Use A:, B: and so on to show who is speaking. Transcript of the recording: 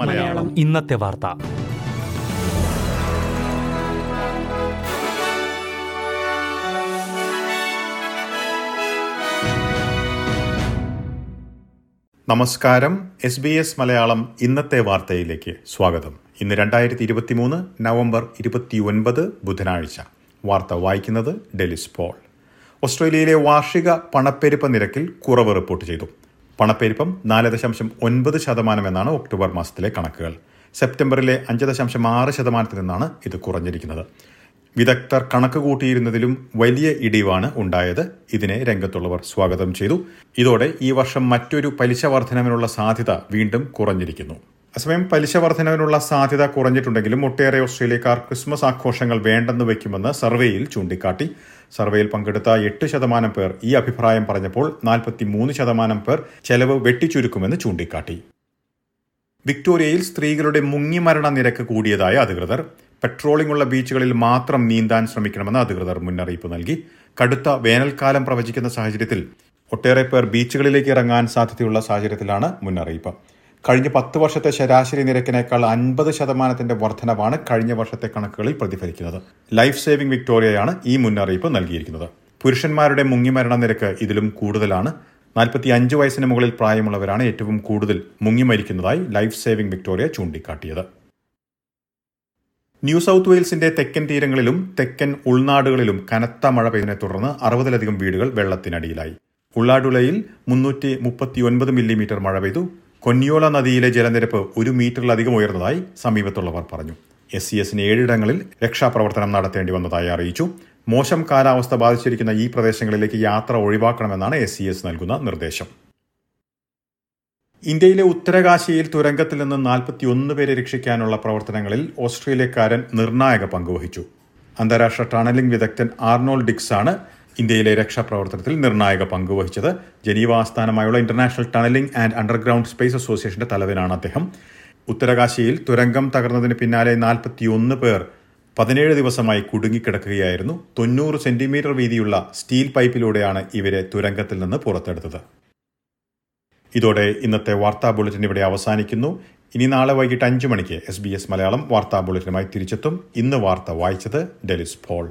A: മലയാളം.
B: ഇന്നത്തെ വാർത്ത.
A: നമസ്കാരം. എസ് ബി എസ് മലയാളം ഇന്നത്തെ വാർത്തയിലേക്ക് സ്വാഗതം. ഇന്ന് രണ്ടായിരത്തി ഇരുപത്തിമൂന്ന് നവംബർ ഇരുപത്തിയൊൻപത് ബുധനാഴ്ച. വാർത്ത വായിക്കുന്നത് ഡെലിസ് പോൾ. ഓസ്ട്രേലിയയിലെ വാർഷിക പണപ്പെരുപ്പ നിരക്കിൽ കുറവ് റിപ്പോർട്ട് ചെയ്തു. പണപ്പെരുപ്പം നാല് ദശാംശം ഒൻപത് ശതമാനം എന്നാണ് ഒക്ടോബർ മാസത്തിലെ കണക്കുകൾ. സെപ്റ്റംബറിലെ അഞ്ച് ദശാംശം ആറ് ശതമാനത്തിൽ നിന്നാണ് ഇത് കുറഞ്ഞിരിക്കുന്നത്. വിദഗ്ധർ കണക്ക് കൂട്ടിയിരുന്നതിലും വലിയ ഇടിവാണ് ഉണ്ടായത്. ഇതിനെ രംഗത്തുള്ളവർ സ്വാഗതം ചെയ്തു. ഇതോടെ ഈ വർഷം മറ്റൊരു പലിശ വർധനവിനുള്ള സാധ്യത വീണ്ടും കുറഞ്ഞിരിക്കുന്നു. അസമയം പലിശ വർധനവിനുള്ള സാധ്യത കുറഞ്ഞിട്ടുണ്ടെങ്കിലും ഒട്ടേറെ ഓസ്ട്രേലിയക്കാർ ക്രിസ്മസ് ആഘോഷങ്ങൾ വേണ്ടെന്ന് വയ്ക്കുമെന്ന് സർവേയിൽ ചൂണ്ടിക്കാട്ടി. സർവേയിൽ പങ്കെടുത്ത എട്ട് ശതമാനം പേർ ഈ അഭിപ്രായം പറഞ്ഞപ്പോൾ നാൽപ്പത്തി മൂന്ന് ശതമാനം പേർ ചെലവ് വെട്ടിച്ചുരുക്കുമെന്ന് ചൂണ്ടിക്കാട്ടി. വിക്ടോറിയയിൽ സ്ത്രീകളുടെ മുങ്ങിമരണ നിരക്ക് കൂടിയതായ അധികൃതർ. പെട്രോളിംഗ് ഉള്ള ബീച്ചുകളിൽ മാത്രം നീന്താൻ ശ്രമിക്കണമെന്ന് അധികൃതർ മുന്നറിയിപ്പ് നൽകി. കടുത്ത വേനൽക്കാലം പ്രവചിക്കുന്ന സാഹചര്യത്തിൽ ഒട്ടേറെ പേർ ബീച്ചുകളിലേക്ക് ഇറങ്ങാൻ സാധ്യതയുള്ള സാഹചര്യത്തിലാണ് മുന്നറിയിപ്പ്. കഴിഞ്ഞ പത്ത് വർഷത്തെ ശരാശരി നിരക്കിനേക്കാൾ അൻപത് ശതമാനത്തിന്റെ വർധനവാണ് കഴിഞ്ഞ വർഷത്തെ കണക്കുകളിൽ പ്രതിഫലിക്കുന്നത്. ലൈഫ് സേവിംഗ് വിക്ടോറിയയാണ് ഈ മുന്നറിയിപ്പ് നൽകിയിരിക്കുന്നത്. പുരുഷന്മാരുടെ മുങ്ങിമരണ നിരക്ക് ഇതിലും കൂടുതലാണ്. നാൽപ്പത്തി അഞ്ച് വയസ്സിന് മുകളിൽ പ്രായമുള്ളവരാണ് ഏറ്റവും കൂടുതൽ മുങ്ങിമരിക്കുന്നതായി ലൈഫ് സേവിംഗ് വിക്ടോറിയ ചൂണ്ടിക്കാട്ടിയത്. ന്യൂ സൗത്ത് വെയിൽസിന്റെ തെക്കൻ തീരങ്ങളിലും തെക്കൻ ഉൾനാടുകളിലും കനത്ത മഴ പെയ്തതിനെ തുടർന്ന് അറുപതിലധികം വീടുകൾ വെള്ളത്തിനടിയിലായി. ഉള്ളാടുളയിൽ മുന്നൂറ്റി മുപ്പത്തിയൊൻപത് മില്ലിമീറ്റർ മഴ പെയ്തു. കൊന്യോല നദിയിലെ ജലനിരപ്പ് ഒരു മീറ്ററിലധികം ഉയർന്നതായി സമീപത്തുള്ളവർ പറഞ്ഞു. എസ് സി എസിന് ഏഴിടങ്ങളിൽ രക്ഷാപ്രവർത്തനം നടത്തേണ്ടി വന്നതായി അറിയിച്ചു. മോശം കാലാവസ്ഥ ബാധിച്ചിരിക്കുന്ന ഈ പ്രദേശങ്ങളിലേക്ക് യാത്ര ഒഴിവാക്കണമെന്നാണ് എസ് സി എസ് നൽകുന്ന നിർദ്ദേശം. ഇന്ത്യയിലെ ഉത്തരകാശിയിൽ തുരങ്കത്തിൽ നിന്ന് നാൽപ്പത്തിയൊന്ന് പേരെ രക്ഷിക്കാനുള്ള പ്രവർത്തനങ്ങളിൽ ഓസ്ട്രേലിയക്കാരൻ നിർണായക പങ്കുവഹിച്ചു അന്താരാഷ്ട്ര ടണലിംഗ് വിദഗ്ധൻ ആർണോൾ ഡിക്സ് ആണ് ഇന്ത്യയിലെ രക്ഷാപ്രവർത്തനത്തിൽ നിർണായക പങ്കുവഹിച്ചത് ജനീവ ആസ്ഥാനമായുള്ള international tunnelling and underground space അസോസിയേഷന്റെ തലവനാണ് അദ്ദേഹം. ഉത്തരകാശിയിൽ തുരങ്കം തകർന്നതിന് പിന്നാലെ നാൽപ്പത്തിയൊന്ന് പേർ പതിനേഴ് ദിവസമായി കുടുങ്ങിക്കിടക്കുകയായിരുന്നു. തൊണ്ണൂറ് സെന്റിമീറ്റർ വീതിയുള്ള സ്റ്റീൽ പൈപ്പിലൂടെയാണ് ഇവരെ തുരങ്കത്തിൽ നിന്ന് പുറത്തെടുത്തത്. ഇതോടെ ഇന്നത്തെ വാർത്താ ബുള്ളറ്റിൻ ഇവിടെ അവസാനിക്കുന്നു. ഇനി നാളെ വൈകിട്ട് അഞ്ചു മണിക്ക് എസ് ബി എസ് മലയാളം വാർത്താ ബുള്ളറ്റിനുമായി തിരിച്ചെത്തും. ഇന്ന് വാർത്ത വായിച്ചത് ഡെലിസ് പോൾ.